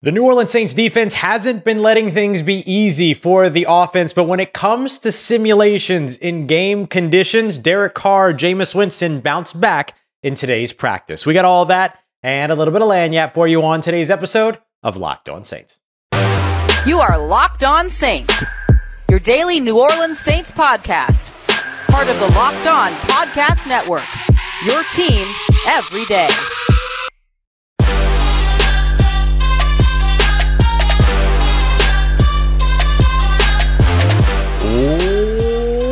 The New Orleans Saints defense hasn't been letting things be easy for the offense, but when it comes to simulations in game conditions, Derek Carr, Jameis Winston bounce back in today's practice. We got all that and a little bit of lagniappe for you on today's episode of Locked On Saints. You are Locked On Saints, your daily New Orleans Saints podcast, part of the Locked On Podcast Network. Your team every day.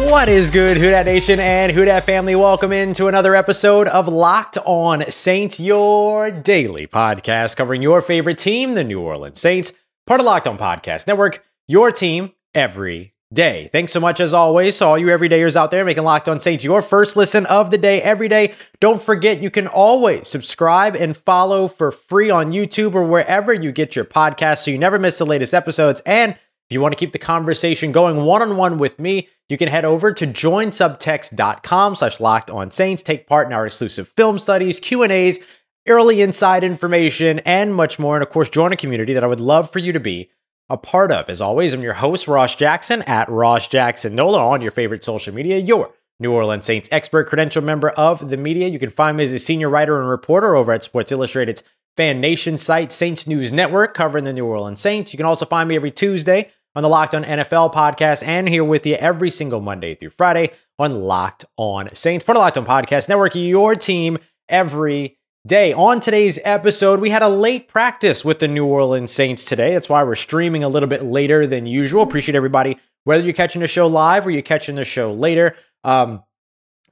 What is good, Who Dat Nation and Who Dat family? Welcome into another episode of Locked On Saints, your daily podcast covering your favorite team, the New Orleans Saints, part of Locked On Podcast Network, your team every day. Thanks so much, as always, to all you everydayers out there making Locked On Saints your first listen of the day every day. Don't forget, you can always subscribe and follow for free on YouTube or wherever you get your podcasts so you never miss the latest episodes. And if you want to keep the conversation going one-on-one with me, you can head over to joinsubtext.com slash locked on saints, take part in our exclusive film studies, Q&As, early inside information, and much more. And of course, join a community that I would love for you to be a part of. As always, I'm your host, Ross Jackson, at Ross Jackson Nola on your favorite social media, your New Orleans Saints expert credential member of the media. You can find me as a senior writer and reporter over at Sports Illustrated's Fan Nation site, Saints News Network, covering the New Orleans Saints. You can also find me every Tuesday on the Locked On NFL podcast and here with you every single Monday through Friday on Locked On Saints, part of Locked On Podcast Network, your team every day. On today's episode, we had a late practice with the New Orleans Saints today. That's why we're streaming a little bit later than usual. Appreciate everybody, whether you're catching the show live or you're catching the show later. Um,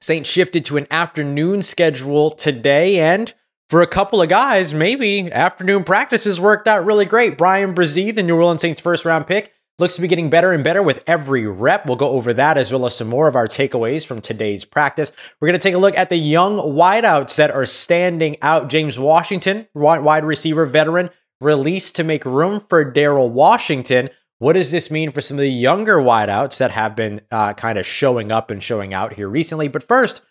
Saints shifted to an afternoon schedule today, and for a couple of guys, maybe afternoon practices worked out really great. Bryan Bresee, the New Orleans Saints first round pick, looks to be getting better and better with every rep. We'll go over that as well as some more of our takeaways from today's practice. We're going to take a look at the young wideouts that are standing out. James Washington, wide receiver veteran, released to make room for Daryl Washington. What does this mean for some of the younger wideouts that have been uh, kind of showing up and showing out here recently? But first,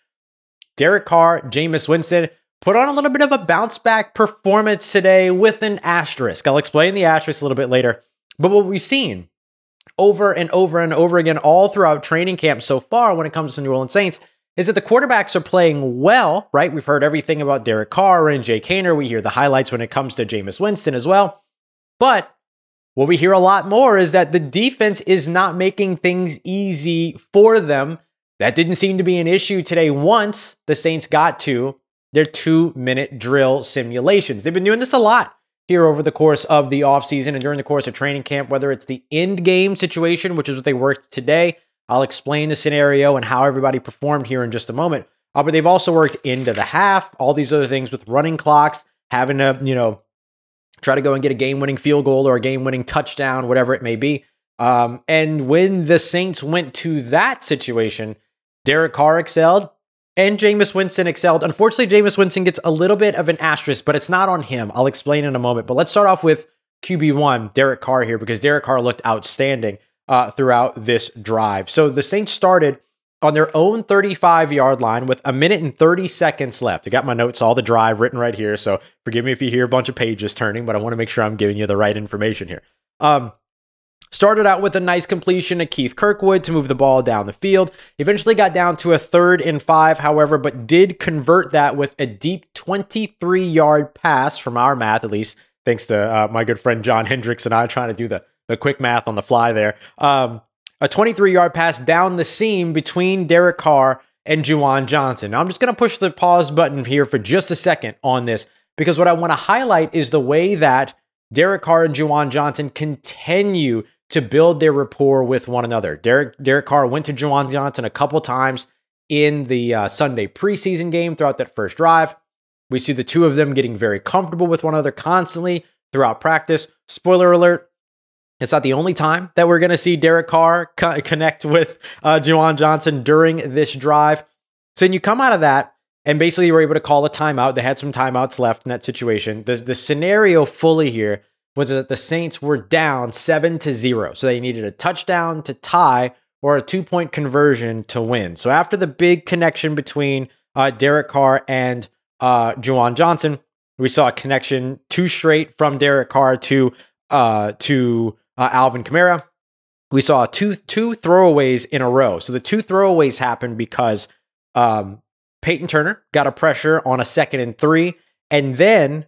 Derek Carr, Jameis Winston put on a little bit of a bounce back performance today with an asterisk. I'll explain the asterisk a little bit later. But what we've seen over and over and over again all throughout training camp so far when it comes to New Orleans Saints is that the quarterbacks are playing well, right? We've heard everything about Derek Carr and Jake Haener. We hear the highlights when it comes to Jameis Winston as well. But what we hear a lot more is that the defense is not making things easy for them. That didn't seem to be an issue today once the Saints got to their two minute drill simulations. They've been doing this a lot here over the course of the offseason and during the course of training camp, whether it's the end game situation, which is what they worked today. I'll explain the scenario and how everybody performed here in just a moment. Uh, but they've also worked into the half, all these other things with running clocks, having to, you know, try to go and get a game winning field goal or a game winning touchdown, whatever it may be. Um, and when the Saints went to that situation, Derek Carr excelled and Jameis Winston excelled. Unfortunately, Jameis Winston gets a little bit of an asterisk, but it's not on him. I'll explain in a moment. But let's start off with QB1, Derek Carr here, because Derek Carr looked outstanding uh, throughout this drive. So the Saints started on their own 35 yard line with a minute and 30 seconds left. I got my notes, all the drive written right here. So forgive me if you hear a bunch of pages turning, but I want to make sure I'm giving you the right information here. Um, Started out with a nice completion to Keith Kirkwood to move the ball down the field. Eventually got down to a third and five, however, but did convert that with a deep 23 yard pass from our math, at least, thanks to uh, my good friend John Hendricks and I trying to do the, the quick math on the fly there. Um, a 23 yard pass down the seam between Derek Carr and Juwan Johnson. Now, I'm just going to push the pause button here for just a second on this because what I want to highlight is the way that Derek Carr and Juwan Johnson continue to build their rapport with one another. Derek Derek Carr went to Juwan Johnson a couple times in the uh, Sunday preseason game throughout that first drive. We see the two of them getting very comfortable with one another constantly throughout practice. Spoiler alert, it's not the only time that we're going to see Derek Carr co- connect with uh, Juwan Johnson during this drive. So when you come out of that, and basically you were able to call a timeout. They had some timeouts left in that situation. The, the scenario fully here was that the Saints were down seven to zero. So they needed a touchdown to tie or a two point conversion to win. So after the big connection between uh, Derek Carr and uh, Juwan Johnson, We saw a connection two straight from Derek Carr to uh, to uh, Alvin Kamara. We saw two two throwaways in a row. So the two throwaways happened because um, Peyton Turner got a pressure on a second and three, and then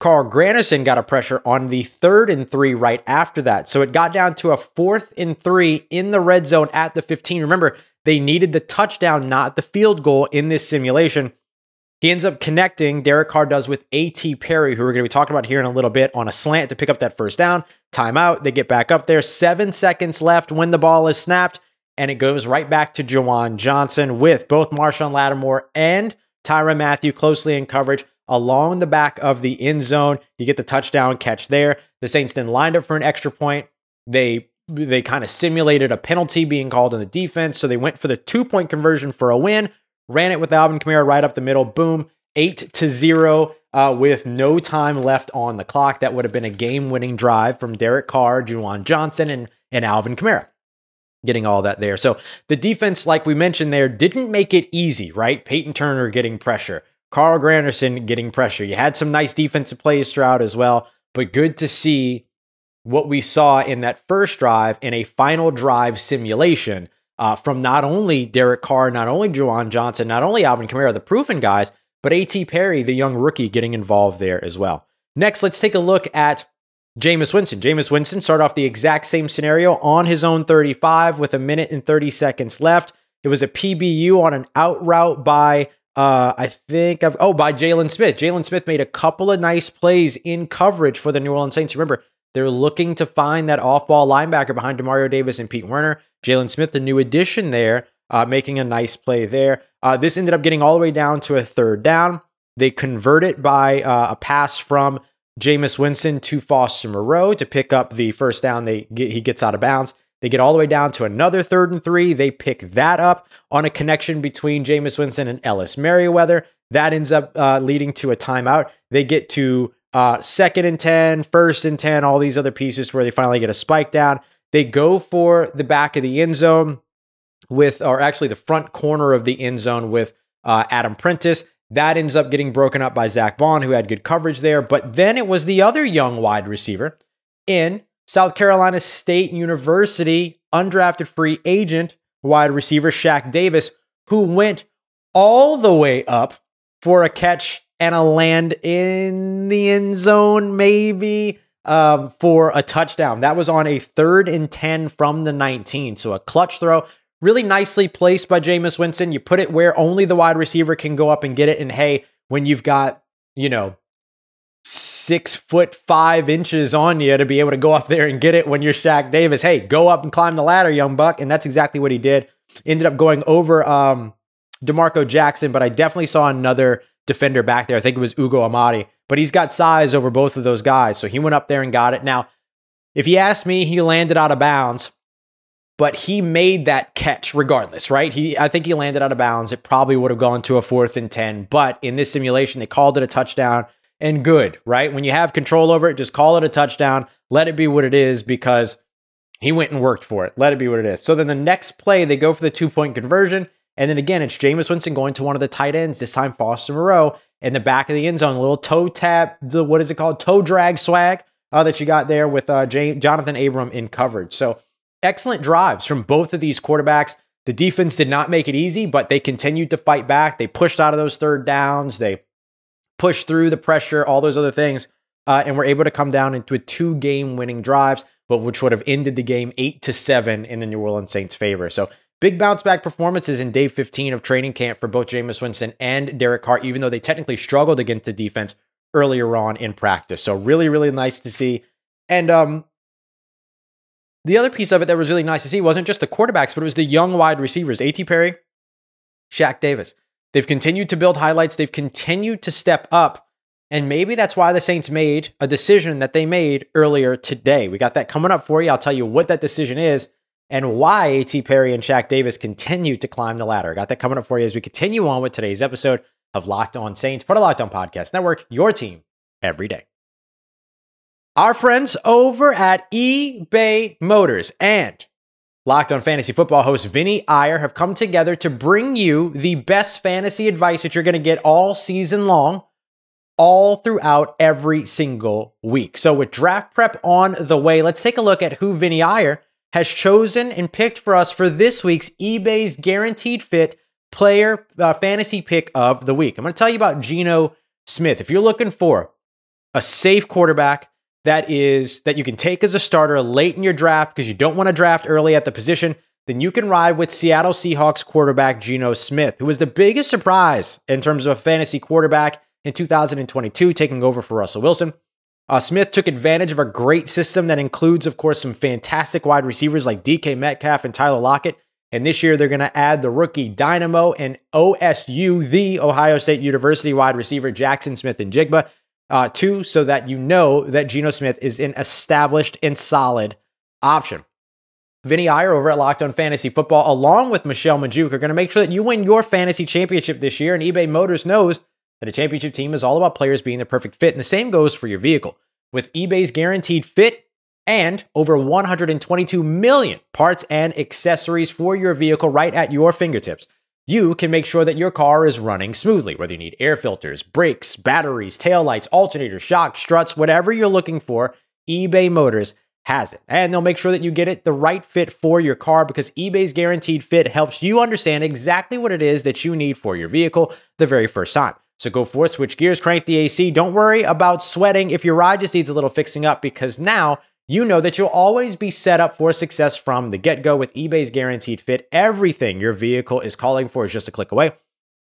Carl Granderson got a pressure on the third and three right after that. So it got down to a fourth and three in the red zone at the 15. Remember, they needed the touchdown, not the field goal in this simulation. He ends up connecting, Derek Carr does with A.T. Perry, who we're going to be talking about here in a little bit, on a slant to pick up that first down. Timeout. They get back up there. Seven seconds left when the ball is snapped, and it goes right back to Juwan Johnson with both Marshon Lattimore and Tyrann Mathieu closely in coverage along the back of the end zone. You get the touchdown catch there. The Saints then lined up for an extra point. They they kind of simulated a penalty being called on the defense, so they went for the two point conversion for a win ran it with Alvin Kamara right up the middle. Boom, eight to zero uh, with no time left on the clock. That would have been a game winning drive from Derek Carr, Juwan Johnson, and, and Alvin Kamara. Getting all that there. So the defense, like we mentioned there, didn't make it easy, right? Peyton Turner getting pressure, Carl Granderson getting pressure. You had some nice defensive plays throughout as well, but good to see what we saw in that first drive in a final drive simulation uh, from not only Derek Carr, not only Juwan Johnson, not only Alvin Kamara, the proven guys, but A.T. Perry, the young rookie, getting involved there as well. Next, let's take a look at Jameis Winston. Jameis Winston started off the exact same scenario on his own 35 with a minute and 30 seconds left. It was a PBU on an out route by, uh, I think, of, oh, by Jaylon Smith. Jaylon Smith made a couple of nice plays in coverage for the New Orleans Saints. Remember, they're looking to find that off ball linebacker behind Demario Davis and Pete Werner. Jaylon Smith, the new addition there, uh, making a nice play there. Uh, this ended up getting all the way down to a third down. They convert it by uh, a pass from Jameis Winston to Foster Moreau to pick up the first down. They get, he gets out of bounds. They get all the way down to another third and three. They pick that up on a connection between Jameis Winston and Ellis Merriweather. That ends up uh, leading to a timeout. They get to uh, second and 10, first and 10, all these other pieces where they finally get a spike down. They go for the back of the end zone with, or actually the front corner of the end zone with uh, Adam Prentice. That ends up getting broken up by Zack Baun, who had good coverage there. But then it was the other young wide receiver in South Carolina State University, undrafted free agent wide receiver Shaq Davis, who went all the way up for a catch and a land in the end zone, maybe um, for a touchdown. That was on a third and 10 from the 19. So a clutch throw, really nicely placed by Jameis Winston. You put it where only the wide receiver can go up and get it. And hey, when you've got, you know, six foot five inches on you to be able to go up there and get it when you're Shaq Davis, hey, go up and climb the ladder, young buck. And that's exactly what he did. Ended up going over um, D'Marco Jackson, but I definitely saw another defender back there. I think it was Ugo Amadi but he's got size over both of those guys. So he went up there and got it. Now, if you ask me, he landed out of bounds, but he made that catch regardless, right? He I think he landed out of bounds. It probably would have gone to a fourth and 10, but in this simulation, they called it a touchdown and good, right? When you have control over it, just call it a touchdown. Let it be what it is because he went and worked for it. Let it be what it is. So then the next play, they go for the two point conversion. And then again, it's Jameis Winston going to one of the tight ends, this time Foster Moreau in the back of the end zone, a little toe tap, the what is it called, toe drag swag uh, that you got there with uh, Jay, Johnathan Abram in coverage. So excellent drives from both of these quarterbacks. The defense did not make it easy, but they continued to fight back. They pushed out of those third downs. They pushed through the pressure, all those other things, uh, and were able to come down into a two game winning drives, but which would have ended the game eight to seven in the New Orleans Saints' favor. So Big bounce back performances in day 15 of training camp for both Jameis Winston and Derek Carr, even though they technically struggled against the defense earlier on in practice. So really, really nice to see. And um, the other piece of it that was really nice to see wasn't just the quarterbacks, but it was the young wide receivers, A.T. Perry, Shaq Davis. They've continued to build highlights. They've continued to step up. And maybe that's why the Saints made a decision that they made earlier today. We got that coming up for you. I'll tell you what that decision is and why A.T. Perry and Shaq Davis continue to climb the ladder. Got that coming up for you as we continue on with today's episode of Locked On Saints, part of Locked On Podcast Network, your team every day. Our friends over at eBay Motors and Locked On Fantasy Football host Vinny Iyer have come together to bring you the best fantasy advice that you're going to get all season long all throughout every single week. So, with draft prep on the way, let's take a look at who Vinny Iyer has chosen and picked for us for this week's eBay's Guaranteed Fit Player uh, Fantasy Pick of the Week. I'm going to tell you about Geno Smith. If you're looking for a safe quarterback that is that you can take as a starter late in your draft because you don't want to draft early at the position, then you can ride with Seattle Seahawks quarterback Geno Smith, who was the biggest surprise in terms of a fantasy quarterback in 2022, taking over for Russell Wilson. Uh, Smith took advantage of a great system that includes, of course, some fantastic wide receivers like DK Metcalf and Tyler Lockett. And this year, they're going to add the rookie Dynamo and OSU, the Ohio State University wide receiver Jackson Smith-Njigba, uh, too, so that you know that Geno Smith is an established and solid option. Vinny Iyer over at Locked On Fantasy Football, along with Michelle Magdziuk, are going to make sure that you win your fantasy championship this year. And eBay Motors knows that a championship team is all about players being the perfect fit, and the same goes for your vehicle. With eBay's guaranteed fit and over 122 million parts and accessories for your vehicle right at your fingertips, you can make sure that your car is running smoothly, whether you need air filters, brakes, batteries, taillights, alternators, shocks, struts, whatever you're looking for, eBay Motors has it. And they'll make sure that you get it the right fit for your car because eBay's guaranteed fit helps you understand exactly what it is that you need for your vehicle the very first time. So go forth, switch gears, crank the AC. Don't worry about sweating if your ride just needs a little fixing up because now you know that you'll always be set up for success from the get go with eBay's guaranteed fit. Everything your vehicle is calling for is just a click away.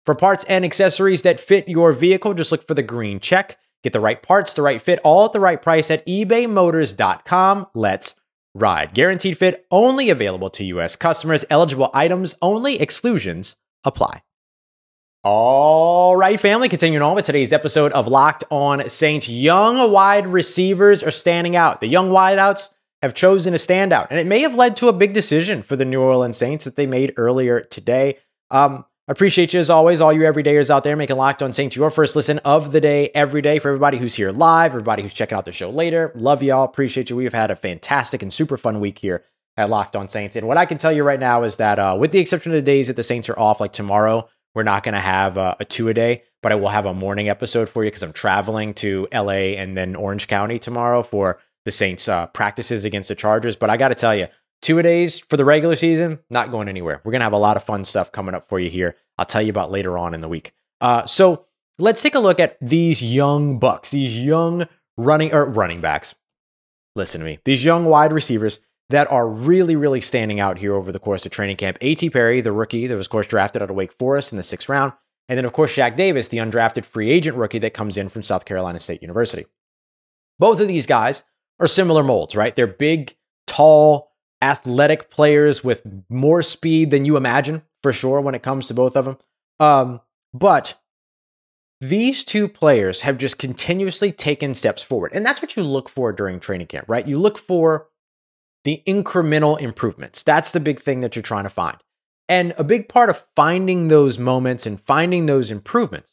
For parts and accessories that fit your vehicle, just look for the green check. Get the right parts, the right fit, all at the right price at ebaymotors.com. Let's ride. Guaranteed fit only available to U.S. customers. Eligible items only. Exclusions apply. All right, family, continuing on with today's episode of Locked On Saints. Young wide receivers are standing out. The young wideouts have chosen to stand out, and it may have led to a big decision for the New Orleans Saints that they made earlier today. Um, appreciate you as always, all you everydayers out there making Locked On Saints your first listen of the day every day. For everybody who's here live, everybody who's checking out the show later, love y'all. Appreciate you. We've had a fantastic and super fun week here at Locked On Saints. And what I can tell you right now is that, uh, with the exception of the days that the Saints are off, like tomorrow, we're not going to have a, a, two a day, but I will have a morning episode for you because I'm traveling to LA and then Orange County tomorrow for the Saints uh, practices against the Chargers. But I got to tell you, two a days for the regular season, not going anywhere. We're going to have a lot of fun stuff coming up for you here. I'll tell you about later on in the week. Uh, so let's take a look at these young bucks, these young running or running backs. Listen to me, these young wide receivers that are really, really standing out here over the course of training camp. A.T. Perry, the rookie that was, of course, drafted out of Wake Forest in the sixth round. And then, of course, Shaq Davis, the undrafted free agent rookie that comes in from South Carolina State University. Both of these guys are similar molds, right? They're big, tall, athletic players with more speed than you imagine, for sure, when it comes to both of them. Um, but these two players have just continuously taken steps forward. And that's what you look for during training camp, right? You look for the incremental improvements. That's the big thing that you're trying to find. And a big part of finding those moments and finding those improvements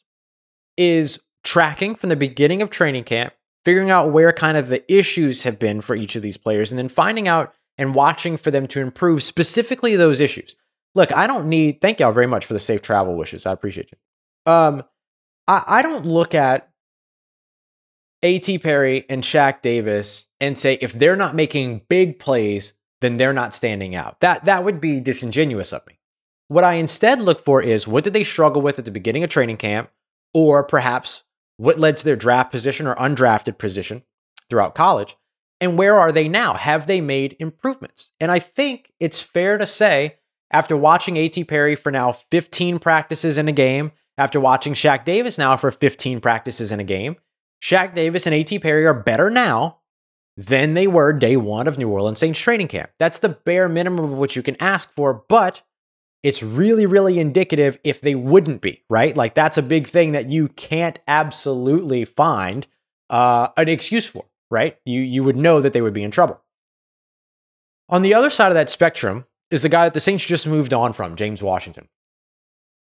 is tracking from the beginning of training camp, figuring out where kind of the issues have been for each of these players, and then finding out and watching for them to improve specifically those issues. Look, I don't need, thank y'all very much for the safe travel wishes. I appreciate you. Um, I, I don't look at A.T. Perry and Shaq Davis and say if they're not making big plays, then they're not standing out. That that would be disingenuous of me. What I instead look for is what did they struggle with at the beginning of training camp, or perhaps what led to their draft position or undrafted position throughout college, and where are they now? Have they made improvements? And I think it's fair to say, after watching A.T. Perry for now 15 practices in a game, after watching Shaq Davis now for 15 practices in a game, Shaq Davis and A.T. Perry are better now than they were day one of New Orleans Saints training camp. That's the bare minimum of what you can ask for, but it's really, really indicative if they wouldn't be, right? Like that's a big thing that you can't absolutely find uh, an excuse for, right? You, you would know that they would be in trouble. On the other side of that spectrum is the guy that the Saints just moved on from, James Washington.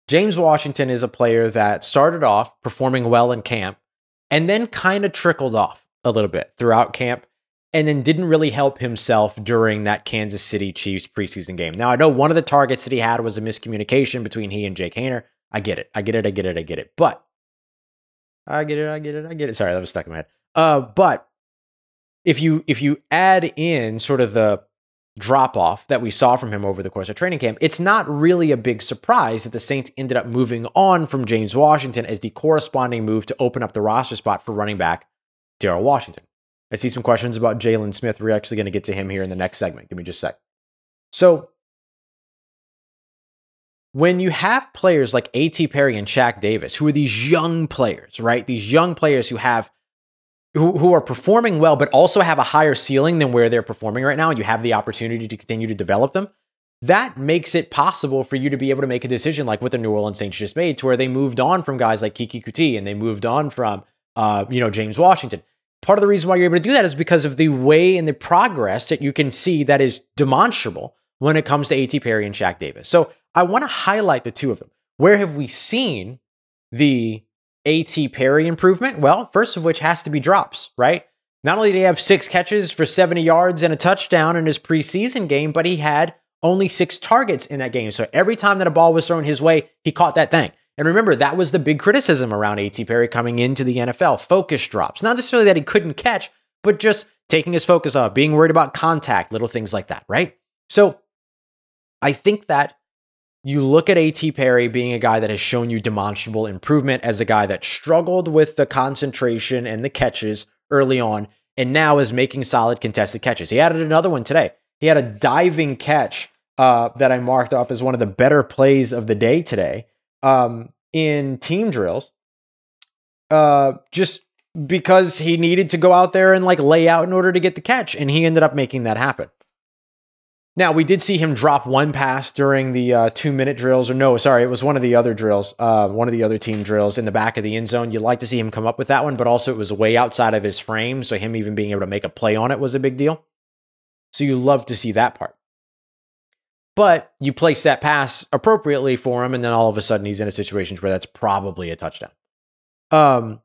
James Washington is a player that started off performing well in camp and then kind of trickled off a little bit throughout camp and then didn't really help himself during that Kansas City Chiefs preseason game. Now, I know one of the targets that he had was a miscommunication between he and Jake Haener. I get it. I get it. I get it. I get it. But I get it. I get it. I get it. Sorry, that was stuck in my head. Uh, but if you if you add in sort of the drop off that we saw from him over the course of training camp, it's not really a big surprise that the Saints ended up moving on from James Washington as the corresponding move to open up the roster spot for running back Daryl Washington. I see some questions about Jaylon Smith. We're actually going to get to him here in the next segment. Give me just a sec. So, when you have players like A.T. Perry and Shaq Davis, who are these young players, right? These young players who have who, who are performing well, but also have a higher ceiling than where they're performing right now, and you have the opportunity to continue to develop them, that makes it possible for you to be able to make a decision like what the New Orleans Saints just made, to where they moved on from guys like Keke Coutee and they moved on from uh, you know James Washington. Part of the reason why you're able to do that is because of the way and the progress that you can see that is demonstrable when it comes to A.T. Perry and Shaq Davis. So I want to highlight the two of them. Where have we seen the AT Perry improvement? Well, first of which has to be drops, right? Not only did he have six catches for 70 yards and a touchdown in his preseason game, but he had only six targets in that game. So every time that a ball was thrown his way, he caught that thing. And remember, that was the big criticism around AT Perry coming into the NFL focus drops. Not necessarily that he couldn't catch, but just taking his focus off, being worried about contact, little things like that, right? So I think that you look at A.T. Perry being a guy that has shown you demonstrable improvement as a guy that struggled with the concentration and the catches early on, and now is making solid contested catches. He added another one today. He had a diving catch uh, that I marked off as one of the better plays of the day today um, in team drills. Uh, just because he needed to go out there and like lay out in order to get the catch, and he ended up making that happen. Now, we did see him drop one pass during the uh, two minute drills, or no, sorry, it was one of the other drills, uh, one of the other team drills in the back of the end zone. You'd like to see him come up with that one, but also it was way outside of his frame. So, him even being able to make a play on it was a big deal. So, you love to see that part. But you place that pass appropriately for him, and then all of a sudden he's in a situation where that's probably a touchdown. Um,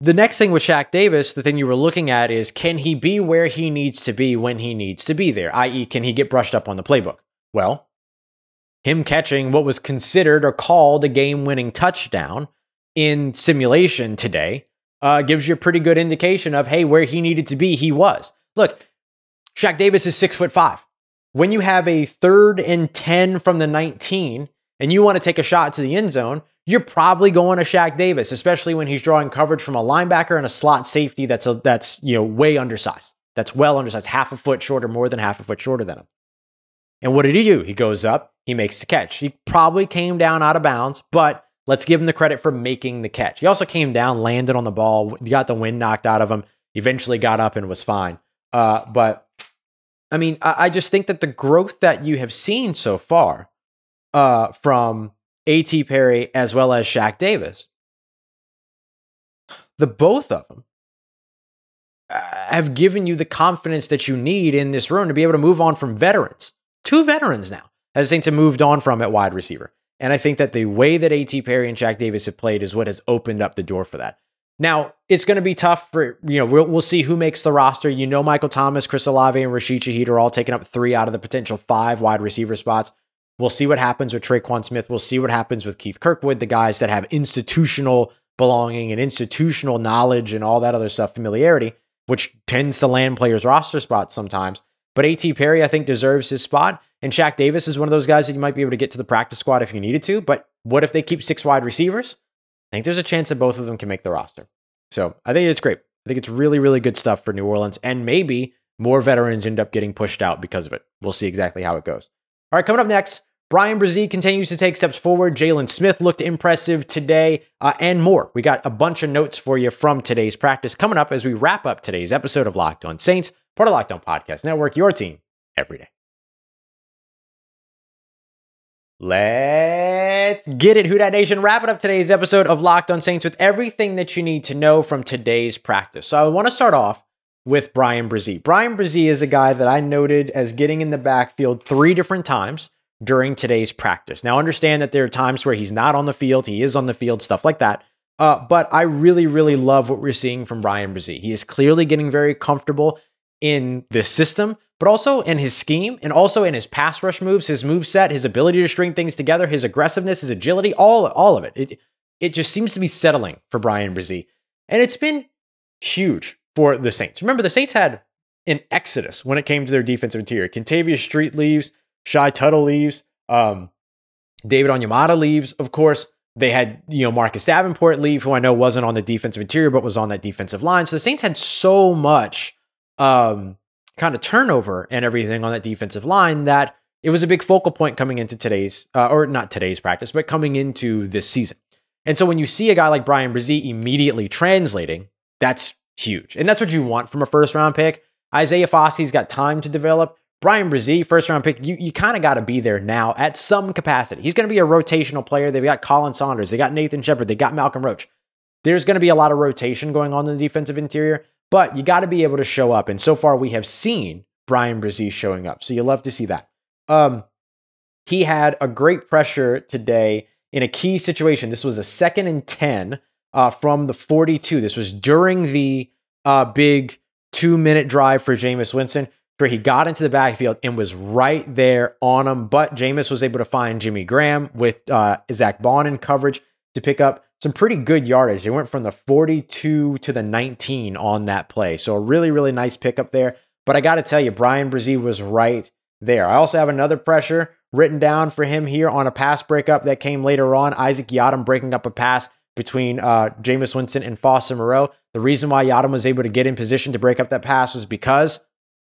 the next thing with Shaq Davis, the thing you were looking at is can he be where he needs to be when he needs to be there? I.e., can he get brushed up on the playbook? Well, him catching what was considered or called a game winning touchdown in simulation today uh, gives you a pretty good indication of, hey, where he needed to be, he was. Look, Shaq Davis is six foot five. When you have a third and 10 from the 19 and you want to take a shot to the end zone, you're probably going to Shaq Davis, especially when he's drawing coverage from a linebacker and a slot safety that's a, that's you know way undersized. That's well undersized, half a foot shorter, more than half a foot shorter than him. And what did he do? He goes up, he makes the catch. He probably came down out of bounds, but let's give him the credit for making the catch. He also came down, landed on the ball, got the wind knocked out of him, eventually got up and was fine. Uh, but I mean, I, I, just think that the growth that you have seen so far uh, from A.T. Perry as well as Shaq Davis. The both of them uh, have given you the confidence that you need in this room to be able to move on from veterans. Two veterans now, as Saints have moved on from at wide receiver. And I think that the way that A.T. Perry and Shaq Davis have played is what has opened up the door for that. Now, it's going to be tough for, you know, we'll, we'll see who makes the roster. You know, Michael Thomas, Chris Olave, and Rashid Shaheed are all taking up three out of the potential five wide receiver spots. We'll see what happens with Tre'Quan Smith. We'll see what happens with Keith Kirkwood, the guys that have institutional belonging and institutional knowledge and all that other stuff, familiarity, which tends to land players' roster spots sometimes. But A.T. Perry, I think, deserves his spot. And Shaq Davis is one of those guys that you might be able to get to the practice squad if you needed to. But what if they keep six wide receivers? I think there's a chance that both of them can make the roster. So I think it's great. I think it's really, really good stuff for New Orleans. And maybe more veterans end up getting pushed out because of it. We'll see exactly how it goes. All right, coming up next, Bryan Bresee continues to take steps forward. Jaylon Smith looked impressive today, uh, and more. We got a bunch of notes for you from today's practice coming up as we wrap up today's episode of Locked On Saints, part of Locked On Podcast Network, your team every day. Let's get it, Who Dat Nation. Wrapping up today's episode of Locked On Saints with everything that you need to know from today's practice. So I want to start off with Bryan Bresee. Bryan Bresee is a guy that I noted as getting in the backfield three different times during today's practice. Now, understand that there are times where he's not on the field, he is on the field, stuff like that. Uh, but I really, really love what we're seeing from Bryan Bresee. He is clearly getting very comfortable in this system, but also in his scheme and also in his pass rush moves, his move set, his ability to string things together, his aggressiveness, his agility, all, all of it. it it just seems to be settling for Bryan Bresee. And it's been huge for the Saints. Remember, the Saints had an exodus when it came to their defensive interior. Kentavius Street leaves, Shy Tuttle leaves, um, David Onyemata leaves, of course. They had, you know, Marcus Davenport leave, who I know wasn't on the defensive interior, but was on that defensive line. So the Saints had so much um, kind of turnover and everything on that defensive line that it was a big focal point coming into today's, uh, or not today's practice, but coming into this season. And so when you see a guy like Bryan Bresee immediately translating, that's huge. And that's what you want from a first round pick. Isaiah Foskey's got time to develop. Bryan Bresee, first round pick, you, you kind of got to be there now at some capacity. He's going to be a rotational player. They've got Khalen Saunders, they got Nathan Shepherd, they got Malcolm Roach. There's going to be a lot of rotation going on in the defensive interior, but you got to be able to show up. And so far, we have seen Bryan Bresee showing up. So you love to see that. Um, he had a great pressure today in a key situation. This was a second and 10 uh, from the 42. This was during the uh, big two minute drive for Jameis Winston where he got into the backfield and was right there on him. But Jameis was able to find Jimmy Graham with uh, Zack Baun in coverage to pick up some pretty good yardage. They went from the 42 to the 19 on that play. So a really, really nice pickup there. But I got to tell you, Bryan Bresee was right there. I also have another pressure written down for him here on a pass breakup that came later on. Isaac Yiadom breaking up a pass between uh, Jameis Winston and Foster Moreau. The reason why Yiadom was able to get in position to break up that pass was because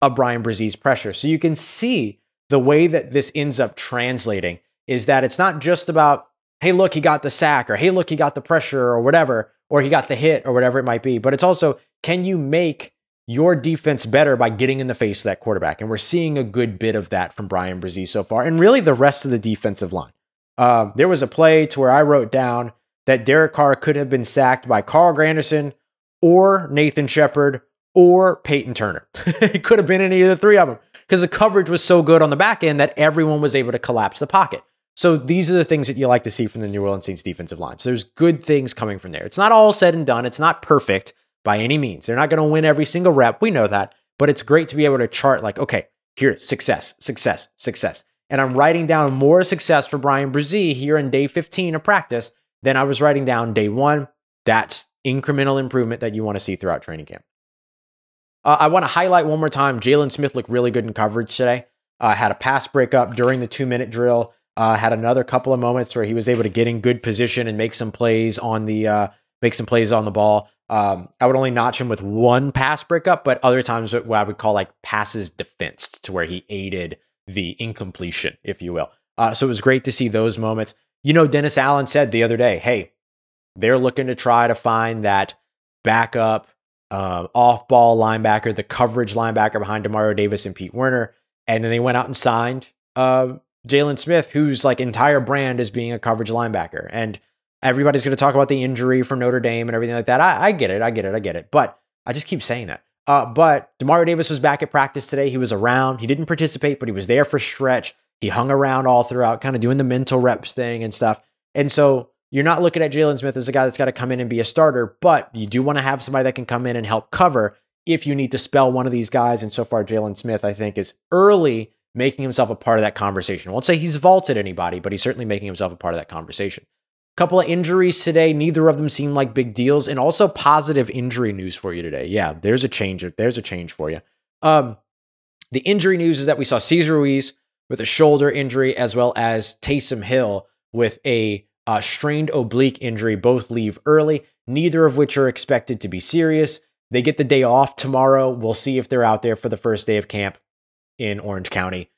of Bryan Bresee's pressure. So you can see the way that this ends up translating is that it's not just about, hey, look, he got the sack, or hey, look, he got the pressure, or whatever, or he got the hit, or whatever it might be. But it's also, can you make your defense better by getting in the face of that quarterback? And we're seeing a good bit of that from Bryan Bresee so far, and really the rest of the defensive line. Uh, there was a play to where I wrote down that Derek Carr could have been sacked by Carl Granderson or Nathan Shepherd or Peyton Turner. it could have been any of the three of them because the coverage was so good on the back end that everyone was able to collapse the pocket. So these are the things that you like to see from the New Orleans Saints defensive line. So there's good things coming from there. It's not all said and done. It's not perfect by any means. They're not going to win every single rep. We know that, but it's great to be able to chart like, okay, here, success, success, success. And I'm writing down more success for Bryan Bresee here in day 15 of practice than I was writing down day one. That's incremental improvement that you want to see throughout training camp. Uh, I want to highlight one more time Jaylon Smith looked really good in coverage today. Uh, had a pass breakup during the two minute drill. Uh, had another couple of moments where he was able to get in good position and make some plays on the uh, make some plays on the ball. Um, I would only notch him with one pass breakup, but other times what I would call like passes defensed to where he aided the incompletion, if you will. Uh, so it was great to see those moments. You know, Dennis Allen said the other day, hey, they're looking to try to find that backup uh, off ball linebacker, the coverage linebacker behind Demario Davis and Pete Werner. And then they went out and signed uh, Jaylon Smith, whose like entire brand is being a coverage linebacker. And everybody's going to talk about the injury from Notre Dame and everything like that. I, I, get it. I get it. I get it. But I just keep saying that. Uh, but Demario Davis was back at practice today. He was around. He didn't participate, but he was there for stretch. He hung around all throughout, kind of doing the mental reps thing and stuff. And so you're not looking at Jaylon Smith as a guy that's got to come in and be a starter, but you do want to have somebody that can come in and help cover if you need to spell one of these guys. And so far, Jaylon Smith, I think, is early making himself a part of that conversation. I won't say he's vaulted anybody, but he's certainly making himself a part of that conversation. A couple of injuries today. Neither of them seem like big deals, and also positive injury news for you today. Yeah, there's a change. There's a change for you. Um, the injury news is that we saw Cesar Ruiz with a shoulder injury, as well as Taysom Hill with a uh, strained oblique injury both leave early, neither of which are expected to be serious. They get the day off tomorrow. We'll see if they're out there for the first day of camp in Orange County.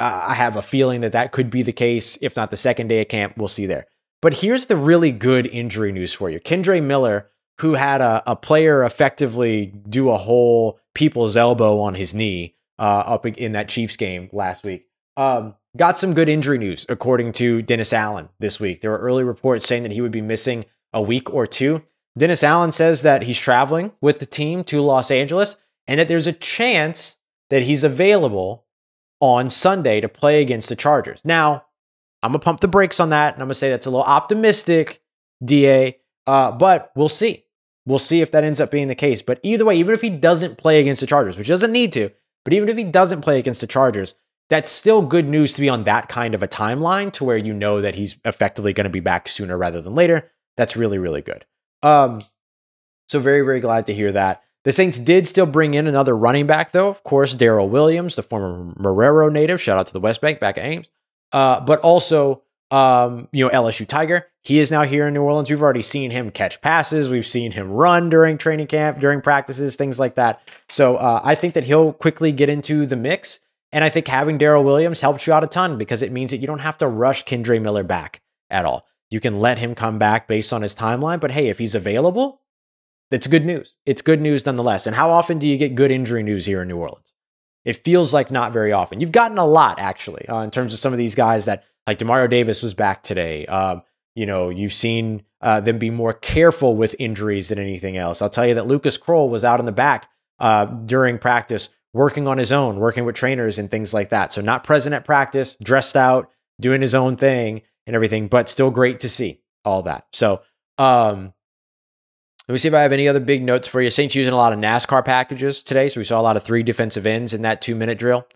Uh, I have a feeling that that could be the case. If not the second day of camp, we'll see there. But here's the really good injury news for you. Kendre Miller, who had a, a player effectively do a whole people's elbow on his knee uh, up in that Chiefs game last week, um, got some good injury news, according to Dennis Allen this week. There were early reports saying that he would be missing a week or two. Dennis Allen says that he's traveling with the team to Los Angeles and that there's a chance that he's available on Sunday to play against the Chargers. Now, I'm going to pump the brakes on that and I'm going to say that's a little optimistic, DA, uh, but we'll see. We'll see if that ends up being the case. But either way, even if he doesn't play against the Chargers, which he doesn't need to, but even if he doesn't play against the Chargers, that's still good news to be on that kind of a timeline to where you know that he's effectively going to be back sooner rather than later. that's really, really good. Um, so very, very glad to hear that. The Saints did still bring in another running back, though. Of course, Darrel Williams, the former Marrero native. Shout out to the West Bank back at Ames. Uh, but also, um, you know, LSU Tiger. He is now here in New Orleans. We've already seen him catch passes. We've seen him run during training camp, during practices, things like that. So uh, I think that he'll quickly get into the mix. And I think having Darrel Williams helps you out a ton because it means that you don't have to rush Kendre Miller back at all. You can let him come back based on his timeline. But hey, if he's available, that's good news. It's good news nonetheless. And how often do you get good injury news here in New Orleans? It feels like not very often. You've gotten a lot actually uh, in terms of some of these guys that like Demario Davis was back today. Um, you know, you've seen uh, them be more careful with injuries than anything else. I'll tell you that Lucas Krull was out in the back uh, during practice, working on his own, working with trainers and things like that. So not present at practice, dressed out, doing his own thing and everything, but still great to see all that. So um, let me see if I have any other big notes for you. Saints using a lot of NASCAR packages today. So we saw a lot of three defensive ends in that two minute drill.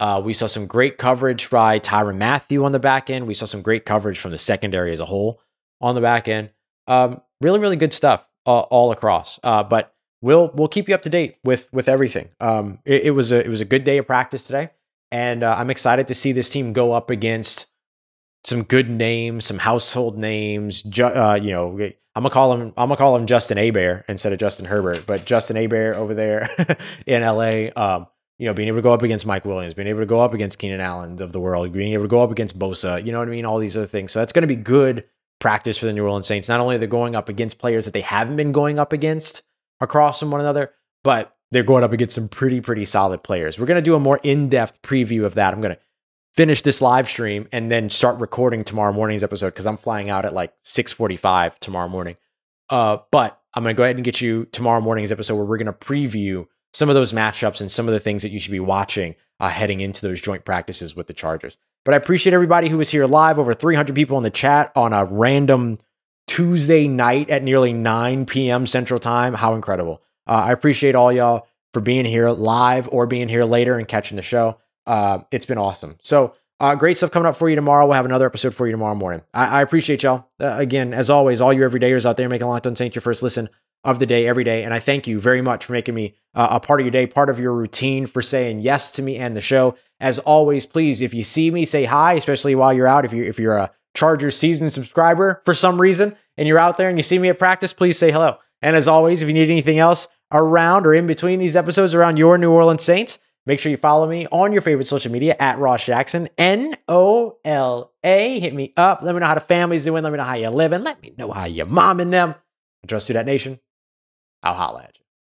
Uh, we saw some great coverage by Tyrann Mathieu on the back end. We saw some great coverage from the secondary as a whole on the back end. Um, really, really good stuff uh, all across. Uh, but we'll we'll keep you up to date with with everything. Um, it, it, was a it was a good day of practice today, and uh, I'm excited to see this team go up against some good names, some household names. Ju- uh, you know, I'm gonna call him. I'm gonna call him Justin Herbert instead of Justin Herbert, but Justin Herbert over there in LA. Um, you know, being able to go up against Mike Williams, being able to go up against Keenan Allen of the world, being able to go up against Bosa. You know what I mean? All these other things. So that's going to be good practice for the New Orleans Saints. Not only are they going up against players that they haven't been going up against across from one another, but they're going up against some pretty, pretty solid players. We're going to do a more in depth preview of that. I'm going to finish this live stream and then start recording tomorrow morning's episode because I'm flying out at like 6:45 tomorrow morning. Uh, but I'm going to go ahead and get you tomorrow morning's episode where we're going to preview some of those matchups and some of the things that you should be watching uh, heading into those joint practices with the Chargers. But I appreciate everybody who was here live. Over 300 people in the chat on a random Tuesday night at nearly 9 p.m. Central Time. How incredible! Uh, I appreciate all y'all for being here live or being here later and catching the show. Uh, it's been awesome. So uh, great stuff coming up for you tomorrow. We'll have another episode for you tomorrow morning. I, I appreciate y'all. Uh, again, as always, all you everydayers out there making Locked On Saints your first listen of the day every day. And I thank you very much for making me uh, a part of your day, part of your routine, for saying yes to me and the show. As always, please, if you see me, say hi, especially while you're out. If you're if you're a Chargers season subscriber for some reason and you're out there and you see me at practice, please say hello. And as always, if you need anything else around or in between these episodes around your New Orleans Saints, Make sure you follow me on your favorite social media at Ross Jackson, N O L A. Hit me up. Let me know how the family's doing. Let me know how you're living. Let me know how you're momming them. I trust you, that nation. I'll holla at you.